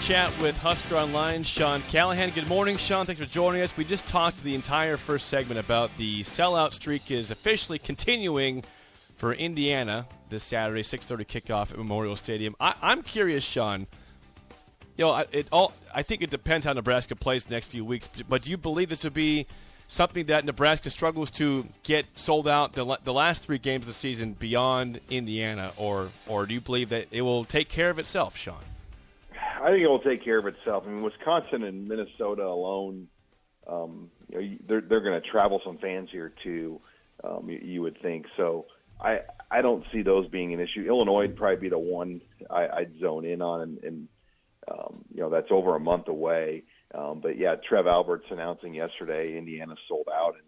chat with Husker Online, Sean Callahan. Good morning, Sean. Thanks for joining us. We just talked the entire first segment about the sellout streak is officially continuing for Indiana this Saturday, 6:30 kickoff at Memorial Stadium. I, I'm curious, Sean. You know, I- it all. I think it depends how Nebraska plays the next few weeks. But do you believe this would be something that Nebraska struggles to get sold out the, the last three games of the season beyond Indiana, or or do you believe that it will take care of itself, Sean? I think it will take care of itself. I mean, Wisconsin and Minnesota alone, um, you know, they're they're going to travel some fans here too. Um, you, you would think so. I I don't see those being an issue. Illinois would probably be the one I, I'd zone in on, and, and um, you know that's over a month away. Um, but yeah, Trev Alberts announcing yesterday Indiana sold out, and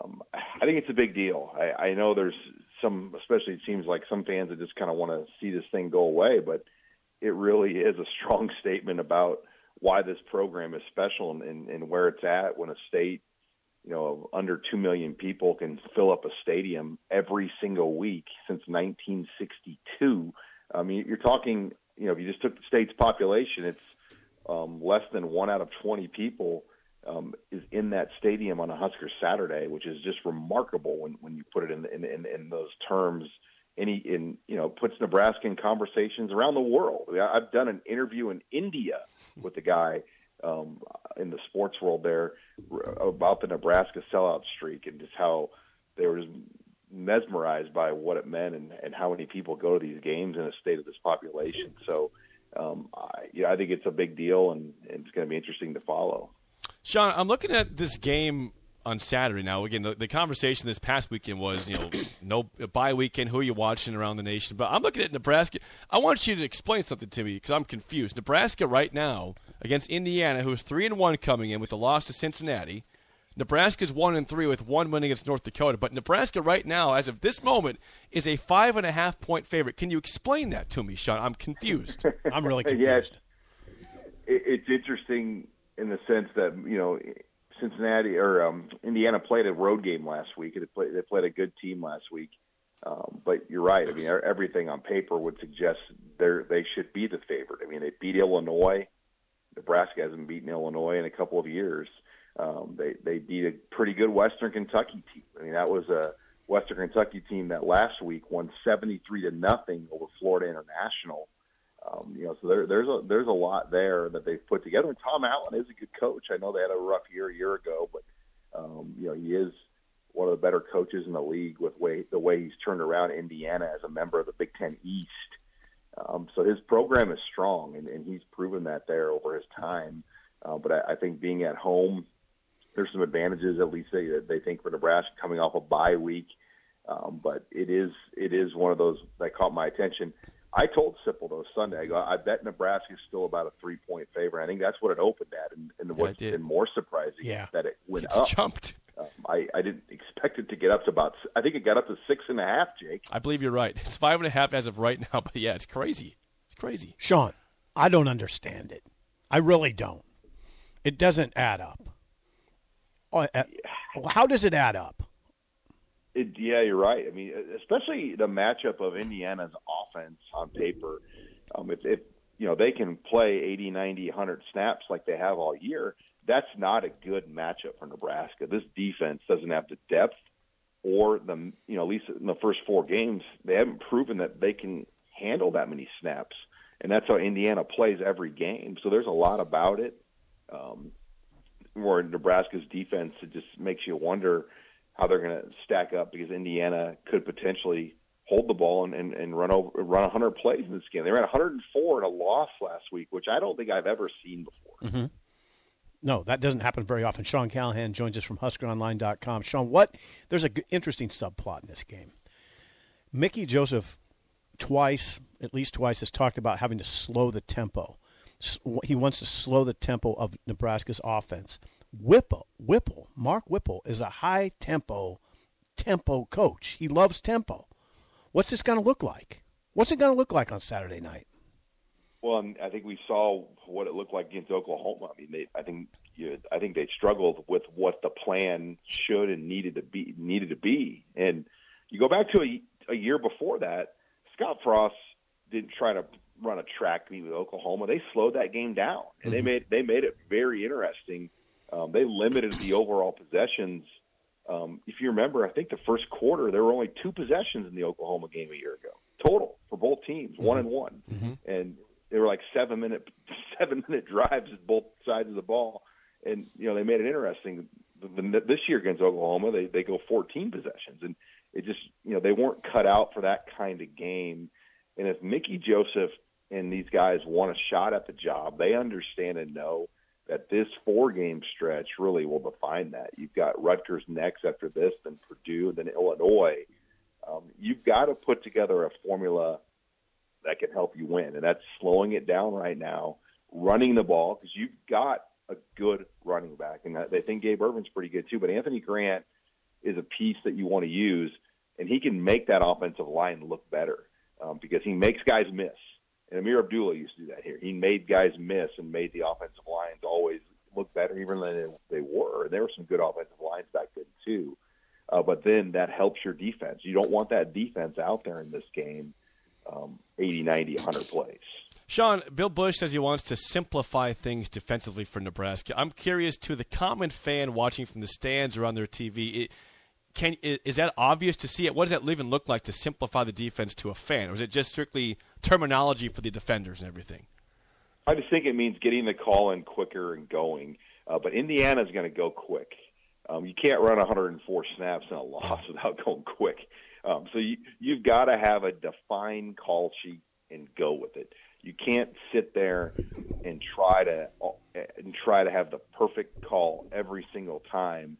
um, I think it's a big deal. I, I know there's some, especially it seems like some fans that just kind of want to see this thing go away, but it really is a strong statement about why this program is special and, and, and where it's at when a state, you know, under 2 million people can fill up a stadium every single week since 1962. I mean, you're talking, you know, if you just took the state's population, it's um, less than one out of 20 people um, is in that stadium on a Husker Saturday, which is just remarkable when, when you put it in, in, in, in those terms any in you know puts Nebraska in conversations around the world. I've done an interview in India with the guy um, in the sports world there about the Nebraska sellout streak and just how they were mesmerized by what it meant and, and how many people go to these games in a state of this population. So, um, I, yeah, I think it's a big deal and, and it's going to be interesting to follow. Sean, I'm looking at this game on Saturday now. Again, the, the conversation this past weekend was, you know, no bye weekend. Who are you watching around the nation? But I'm looking at Nebraska. I want you to explain something to me because I'm confused. Nebraska right now against Indiana, who is three and one coming in with the loss to Cincinnati. Nebraska's one and three with one win against North Dakota. But Nebraska right now, as of this moment, is a five and a half point favorite. Can you explain that to me, Sean? I'm confused. I'm really Yes, confused. it, it's interesting in the sense that you know Cincinnati or um, Indiana played a road game last week. They played, they played a good team last week. Um, but you're right. I mean, everything on paper would suggest they they should be the favorite. I mean, they beat Illinois. Nebraska hasn't beaten Illinois in a couple of years. Um, they they beat a pretty good Western Kentucky team. I mean, that was a Western Kentucky team that last week won 73 to nothing over Florida International. Um, you know, so there, there's a there's a lot there that they've put together. And Tom Allen is a good coach. I know they had a rough year a year ago, but um, you know he is one of the better coaches in the league with way the way he's turned around Indiana as a member of the Big Ten East. Um, so his program is strong, and, and he's proven that there over his time. Uh, but I, I think being at home, there's some advantages at least they they think for Nebraska coming off a bye week. Um, but it is it is one of those that caught my attention. I told Sipple though Sunday, I go, I bet Nebraska is still about a three point favorite. I think that's what it opened at, and, and what's it did. been more surprising Yeah. that it went It's up. jumped. Um, I, I didn't expect it to get up to about. I think it got up to six and a half, Jake. I believe you're right. It's five and a half as of right now. But yeah, it's crazy. It's crazy. Sean, I don't understand it. I really don't. It doesn't add up. Oh, uh, How does it add up? It, yeah, you're right. I mean, especially the matchup of Indiana's offense on paper. Um, if, if you know they can play 80, 90, 100 snaps like they have all year, that's not a good matchup for Nebraska. This defense doesn't have the depth or the you know at least in the first four games they haven't proven that they can handle that many snaps, and that's how Indiana plays every game. So there's a lot about it. Um, more Nebraska's defense, it just makes you wonder how they're going to stack up because Indiana could potentially hold the ball and, and, and run over run 100 plays in this game. They ran 104 in a loss last week, which I don't think I've ever seen before. Mm-hmm. No, that doesn't happen very often. Sean Callahan joins us from HuskerOnline.com. Sean, what? There's an interesting subplot in this game. Mickey Joseph, twice, at least twice, has talked about having to slow the tempo. He wants to slow the tempo of Nebraska's offense. Whipple, Whipple, Mark Whipple is a high tempo, tempo coach. He loves tempo. What's this going to look like? What's it going to look like on Saturday night? Well, I think we saw what it looked like against Oklahoma. I mean, they, I think you know, I think they struggled with what the plan should and needed to be needed to be. And you go back to a, a year before that, Scott Frost didn't try to run a track meet with Oklahoma. They slowed that game down, and mm-hmm. they made they made it very interesting. Um, they limited the overall possessions. Um, if you remember, I think the first quarter there were only two possessions in the Oklahoma game a year ago total for both teams, mm-hmm. one and one, mm-hmm. and they were like seven minute seven minute drives at both sides of the ball, and you know they made it interesting. This year against Oklahoma, they they go 14 possessions, and it just you know they weren't cut out for that kind of game. And if Mickey Joseph and these guys want a shot at the job, they understand and know that this four game stretch really will define that. You've got Rutgers next after this, then Purdue, then Illinois. Um, you've got to put together a formula that can help you win. And that's slowing it down right now, running the ball because you've got a good running back, and they think Gabe Ervin's pretty good too. But Anthony Grant is a piece that you want to use, and he can make that offensive line look better um, because he makes guys miss. And Ameer Abdullah used to do that here. He made guys miss and made the offensive lines always look better, even than they were. And there were some good offensive lines back then too. Uh, but then that helps your defense. You don't want that defense out there in this game um, 80, 90, 100 plays. Sean, Bill Bush says he wants to simplify things defensively for Nebraska. I'm curious to the common fan watching from the stands or on their TV. It, can is that obvious to see it? What does that even look like to simplify the defense to a fan, or is it just strictly terminology for the defenders and everything? I just think it means getting the call in quicker and going. Uh, but Indiana's going to go quick. Um, you can't run 104 snaps in a loss without going quick. Um, so you, you've got to have a defined call sheet and go with it. You can't sit there and try to and try to have the perfect call every single time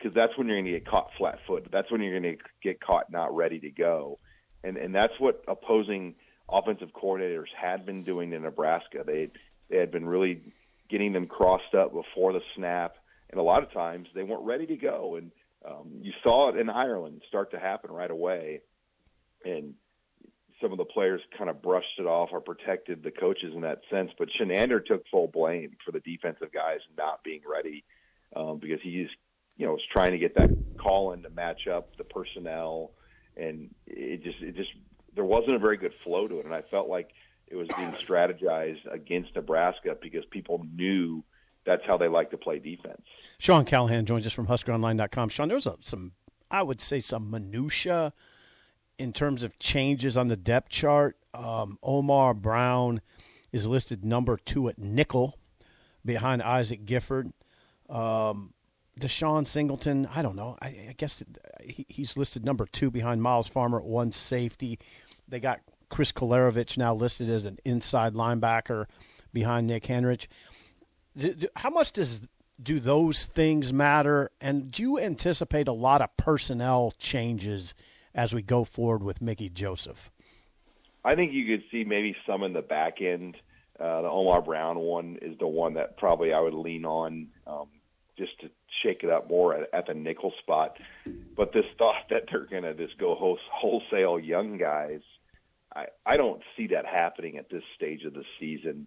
because that's when you're going to get caught flat-footed. That's when you're going to get caught not ready to go, and and that's what opposing offensive coordinators had been doing in Nebraska. They they had been really getting them crossed up before the snap, and a lot of times they weren't ready to go. And um, you saw it in Ireland start to happen right away, and some of the players kind of brushed it off or protected the coaches in that sense. But Chinander took full blame for the defensive guys not being ready um, because he just, you know, was trying to get that call in to match up the personnel, and it just, it just, there wasn't a very good flow to it, and I felt like it was being strategized against Nebraska because people knew that's how they like to play defense. Sean Callahan joins us from HuskerOnline.com. Sean, there's a, some, I would say, some minutia in terms of changes on the depth chart. Um, Omar Brown is listed number two at nickel, behind Isaac Gifford. Um, DeShon Singleton, I don't know. I, I guess he, he's listed number two behind Myles Farmer at one safety. They got Chris Kolarevic now listed as an inside linebacker behind Nick Henrich how much does do those things matter? And do you anticipate a lot of personnel changes as we go forward with Mickey Joseph? I think you could see maybe some in the back end. Uh, the Omar Brown one is the one that probably I would lean on um, just to shake it up more at, at the nickel spot. But this thought that they're going to just go host, wholesale young guys, I, I don't see that happening at this stage of the season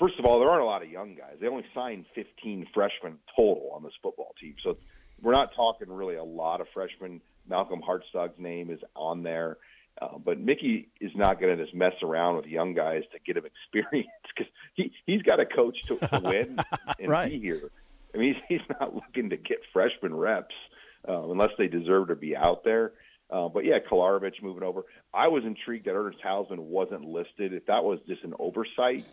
first of all, there aren't a lot of young guys. They only signed 15 freshmen total on this football team. So we're not talking really a lot of freshmen. Malcolm Hartzog's name is on there. Uh, but Mickey is not going to just mess around with young guys to get him experience because he, he's got a coach to, to win and right. be here. I mean, he's, not looking to get freshman reps uh, unless they deserve to be out there. Uh, but yeah, Kolarevic moving over. I was intrigued that Ernest Hausmann wasn't listed. If that was just an oversight,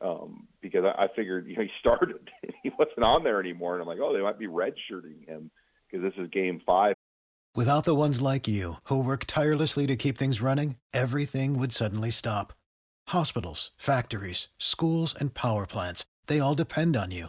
um, because I, I figured you know he started, he wasn't on there anymore, and I'm like, oh, they might be redshirting him because this is game five. Without the ones like you who work tirelessly to keep things running, everything would suddenly stop. Hospitals, factories, schools, and power plants—they all depend on you.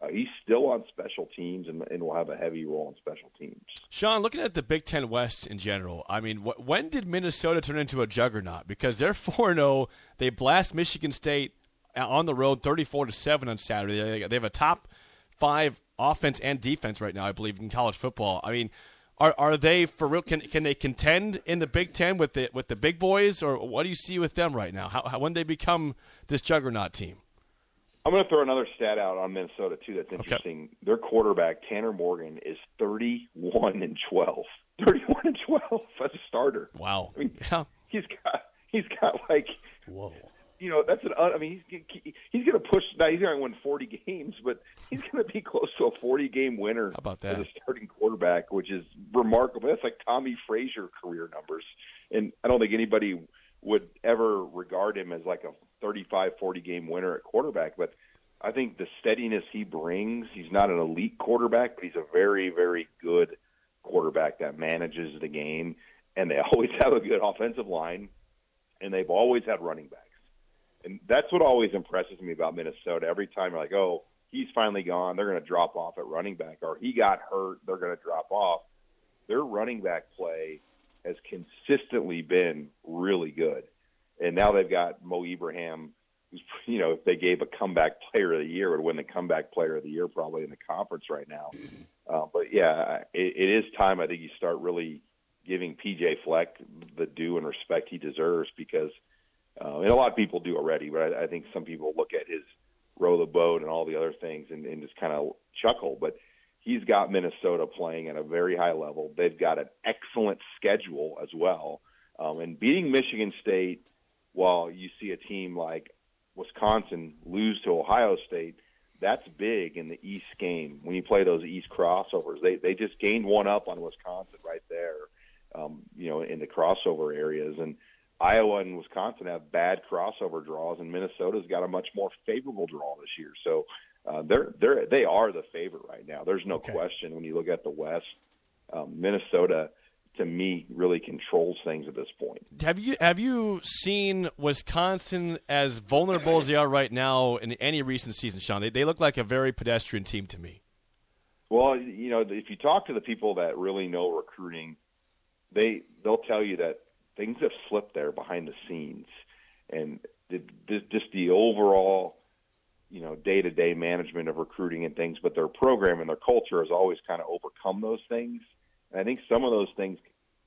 uh, he's still on special teams and, and will have a heavy role in special teams. Sean, looking at the Big Ten West in general, I mean, wh- when did Minnesota turn into a juggernaut? Because they're 4 0. They blast Michigan State on the road 34 to 7 on Saturday. They have a top five offense and defense right now, I believe, in college football. I mean, are are they for real? Can can they contend in the Big Ten with the with the big boys, or what do you see with them right now? How, how when they become this juggernaut team? I'm going to throw another stat out on Minnesota too. That's interesting. Okay. Their quarterback Tanner Morgan is 31 and 12. 31 and 12 as a starter. Wow. I mean, yeah. he's got he's got like whoa you know that's an. I mean, he's he's going to push. Now he's going to win 40 games, but he's going to be close to a 40 game winner. How about that? As a starting quarterback, which is remarkable. That's like Tommie Frazier career numbers, and I don't think anybody would ever regard him as like a 35, 40 game winner at quarterback. But I think the steadiness he brings. He's not an elite quarterback, but he's a very, very good quarterback that manages the game, and they always have a good offensive line, and they've always had running backs and that's what always impresses me about Minnesota. Every time you're like, oh, he's finally gone, they're going to drop off at running back, or he got hurt, they're going to drop off. Their running back play has consistently been really good, and now they've got Mo Ibrahim, who's you know if they gave a comeback player of the year, would win the comeback player of the year probably in the conference right now. Uh, but yeah, it, it is time I think you start really giving PJ Fleck the due and respect he deserves because – uh, and a lot of people do already, but I, I think some people look at his row the boat and all the other things and, and just kind of chuckle. But he's got Minnesota playing at a very high level. They've got an excellent schedule as well. Um, and beating Michigan State while you see a team like Wisconsin lose to Ohio State, that's big in the East game when you play those East crossovers. They they just gained one up on Wisconsin right there, um, you know, in the crossover areas. And Iowa and Wisconsin have bad crossover draws, and Minnesota's got a much more favorable draw this year. So uh, they're they're they are the favorite right now. There's no okay. question when you look at the West. Um, Minnesota, to me, really controls things at this point. Have you have you seen Wisconsin as vulnerable as they are right now in any recent season, Sean? They they look like a very pedestrian team to me. Well, you know, if you talk to the people that really know recruiting, they they'll tell you that things have slipped there behind the scenes, and the, the, just the overall, you know, day to day management of recruiting and things. But their program and their culture has always kind of overcome those things. And I think some of those things,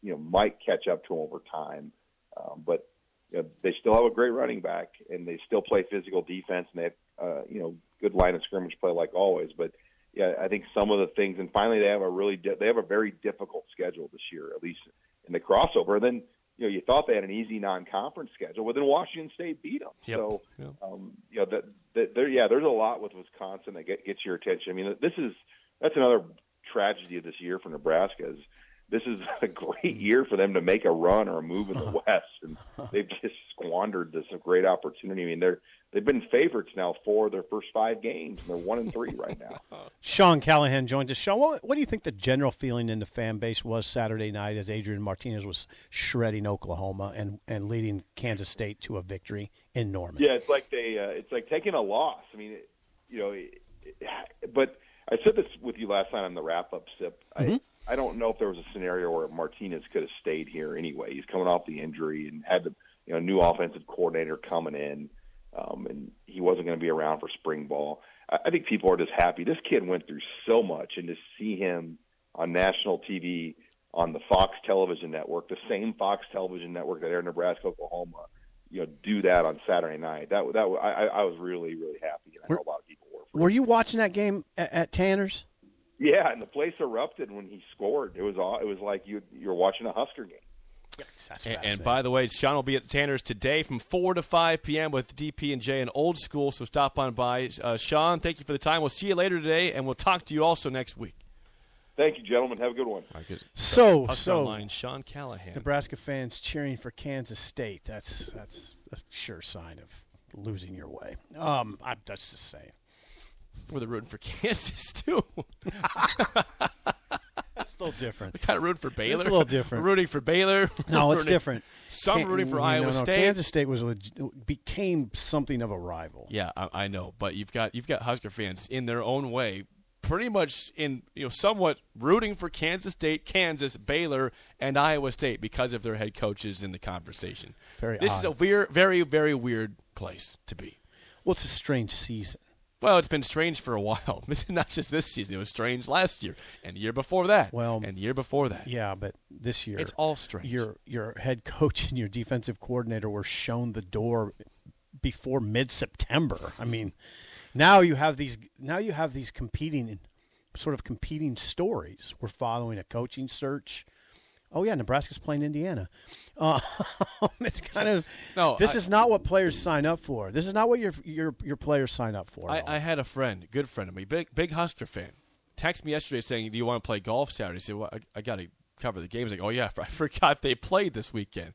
you know, might catch up to them over time. Um, but you know, they still have a great running back, and they still play physical defense, and they have, uh, you know, good line of scrimmage play like always. But yeah, I think some of the things, and finally they have a really di- they have a very difficult schedule this year, at least in the crossover. And then you know, you thought they had an easy non-conference schedule, but then Washington State beat them. Yep. So, yep. um, you know, that, that there, yeah, there's a lot with Wisconsin that get, gets your attention. I mean, this is that's another tragedy of this year for Nebraska. Is this is a great year for them to make a run or a move in the West, and they've just squandered this great opportunity. I mean, they're they've been favorites now for their first five games, and they're one and three right now. Sean Callahan joins us. Sean, what, what, do you think the general feeling in the fan base was Saturday night as Adrian Martinez was shredding Oklahoma and, and leading Kansas State to a victory in Norman? Yeah, it's like they uh, it's like taking a loss. I mean, you know, but I said this with you last night on the wrap up sip. Mm-hmm. I, I don't know if there was a scenario where Martinez could have stayed here anyway. He's coming off the injury and had the you know new offensive coordinator coming in um, and he wasn't going to be around for spring ball. I, I think people are just happy. This kid went through so much, and to see him on national TV on the Fox television network, the same Fox television network that aired Nebraska, Oklahoma, you know, do that on Saturday night. That that I, I was really really happy, and I know a lot of people were. Were you watching that game at, at Tanner's? Yeah, and the place erupted when he scored. It was all. It was like you you're watching a Husker game. That's And, and by the way, Sean will be at the Tanner's today from 4 to 5 p.m. with DP and J and Old School, so stop on by. Uh, Sean, thank you for the time. We'll see you later today, and we'll talk to you also next week. Thank you, gentlemen. Have a good one. so Husker so Online, Sean Callahan. Nebraska fans cheering for Kansas State. That's that's a sure sign of losing your way. Um, I, that's just saying. We're the rooting for Kansas, too. It's a little different. We kind of rooting for Baylor. a little different. We're rooting for Baylor. No, We're it's rooting- different. Some Can- rooting for no, Iowa no, State. Kansas State was leg- became something of a rival. Yeah, I, I know, but you've got you've got Husker fans in their own way, pretty much in you know somewhat rooting for Kansas State, Kansas, Baylor, and Iowa State because of their head coaches in the conversation. Very this is a weird, very very weird place to be. Well, it's a strange season. Well, it's been strange for a while. Not just this season. It was strange last year and the year before that. Well, and the year before that. Yeah, but this year It's all strange. Your your head coach and your defensive coordinator were shown the door before mid September. I mean, now you have these now you have these competing sort of competing stories. We're following a coaching search. Oh yeah, Nebraska's playing Indiana. Uh, it's kind of No, This I- is not what players sign up for. This is not what your your your players sign up for. I. I had a friend, good friend of me, big big Husker fan, text me yesterday saying, "Do you want to play golf Saturday?" I said, "Well, I, I got to cover the games." Like, "Oh yeah, I forgot they played this weekend."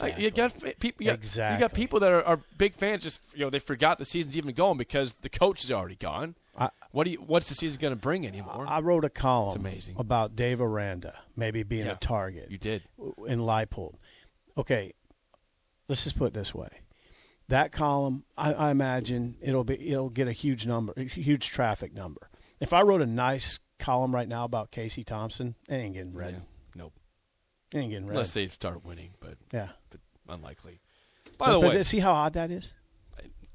Like, you got people. You got, you got people that are, are big fans. Just you know, they forgot the season's even going because the coach is already gone. I- what do you? What's the season going to bring anymore? I wrote a column It's amazing. about Dave Aranda maybe being Yeah, a target. you did. in Leipold. Okay, let's just put it this way: that column, I, I imagine it'll be it'll get a huge number, a huge traffic number. If I wrote a nice column right now about Casey Thompson, it ain't getting read. Yeah. It ain't getting read. Unless they start winning, but, yeah. but unlikely. By But, the but way, see how odd that is.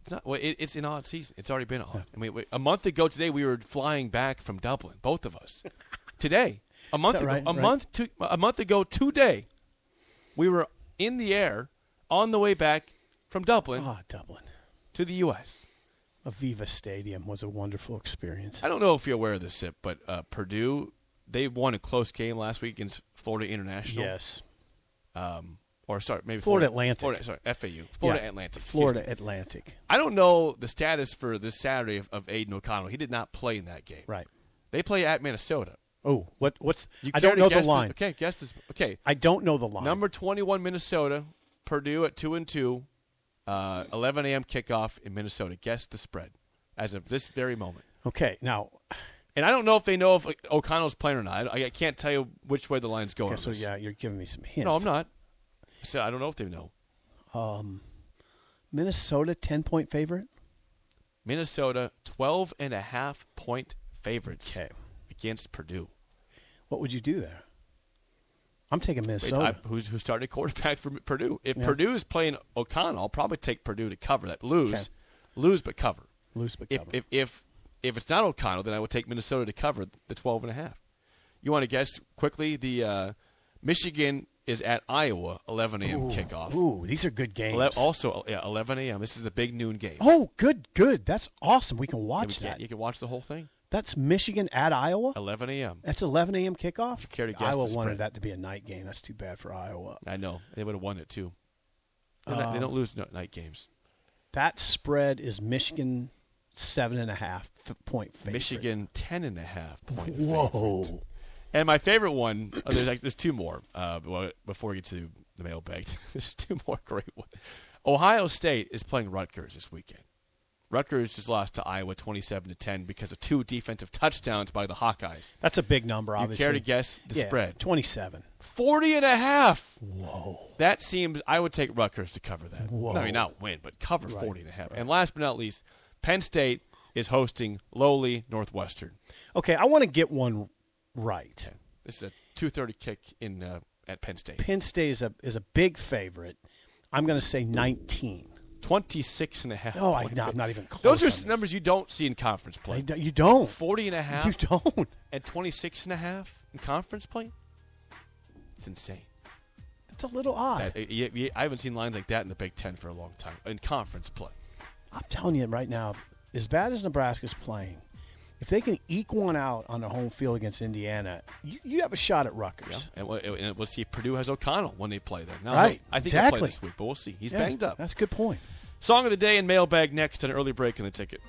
It's not. Well, it, it's an odd season. It's already been odd. I mean, wait, a month ago today, we were flying back from Dublin, both of us. today, a month ago, right? a Right. month to a month ago today, we were in the air on the way back from Dublin Ah, Dublin. to the U.S. Aviva Stadium was a wonderful experience. I don't know if you're aware of this, Sip, but uh, Purdue they won a close game last week against Florida International. Yes. Um, or sorry, maybe Florida Florida, Atlantic. Florida, sorry, FAU. Florida Yeah. Atlantic. Florida me. Atlantic. I don't know the status for this Saturday of, of Aidan O'Connell. He did not play in that game. Right. They play at Minnesota. Oh, what? What's? You I don't know the line. okay, guess this. Okay, I don't know the line. number twenty-one Minnesota, Purdue at two and two, uh, 11 a.m. kickoff in Minnesota. Guess the spread as of this very moment. Okay, now. And I don't know if they know if O'Connell's playing or not. I, I can't tell you which way the line's going. Okay, so yeah, you're giving me some hints. no, I'm not. So I don't know if they know. Um, Minnesota ten point favorite. Minnesota 12 and a half point favorites Okay. against Purdue. What would you do there? I'm taking Wait, Minnesota. I, who's who started quarterback for Purdue? If Yeah. Purdue is playing O'Connell, I'll probably take Purdue to cover that. Lose, Okay. lose but cover. Lose but cover. if if if it's not O'Connell, then I would take Minnesota to cover the 12 and a half. You want to guess quickly? The uh, Michigan is at Iowa, 11 a.m. Ooh, kickoff. Ooh, these are good games. Ele- also, yeah, 11 a.m. This is the big noon game. oh, good, good. That's awesome. We can Yeah, we watch that. You can watch the whole thing. That's Michigan at Iowa. 11 a.m. That's 11 a.m. kickoff. you care to guess Iowa wanted that to be a night game. That's too bad for Iowa. I know they would have won it too. They're not- they Um, don't lose night games. That spread is Michigan seven and a half f- point favorite. Michigan 10 and a half point. Whoa. favorite. And my favorite one, oh, there's like, there's two more. Uh, before we get to the mailbag, there's two more great ones. Ohio State is playing Rutgers this weekend. Rutgers just lost to Iowa 27 to 10 because of two defensive touchdowns by the Hawkeyes. That's a big number. You Obviously. care to guess the Yeah, spread? 27. 40 and a half. Whoa. That seems I would take Rutgers to cover that. Whoa. I mean not win, but cover Right, 40 and a half. And last but not least, Penn State is hosting lowly Northwestern. Okay, I want to get one right. This is a 2:30 kick in uh, at Penn State. Penn State is a is a big favorite. I'm going to say 19. 26 and a half. Oh, I, no, I'm not even close. Those are numbers you don't see in conference play. d- You don't. 40 and a half You don't. and 26 and a half in conference play? It's insane. That's a little odd. That- uh, I haven't seen lines like that in the Big 10 for a long time in conference play. I'm telling you right now, as bad as Nebraska's playing, if they can eke one out on the home field against Indiana, you, you have a shot at Rutgers. Yeah, and, and we'll see if Purdue has O'Connell when they play there. Now, right. I think exactly. they'll play this week, but we'll see. He's Yeah, banged up. That's a good point. Song of the day and mailbag next, an early break in the ticket.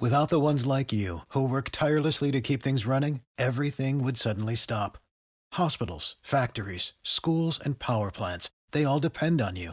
Without the ones like you, who work tirelessly to keep things running, everything would suddenly stop. Hospitals, factories, schools, and power plants, they all depend on you.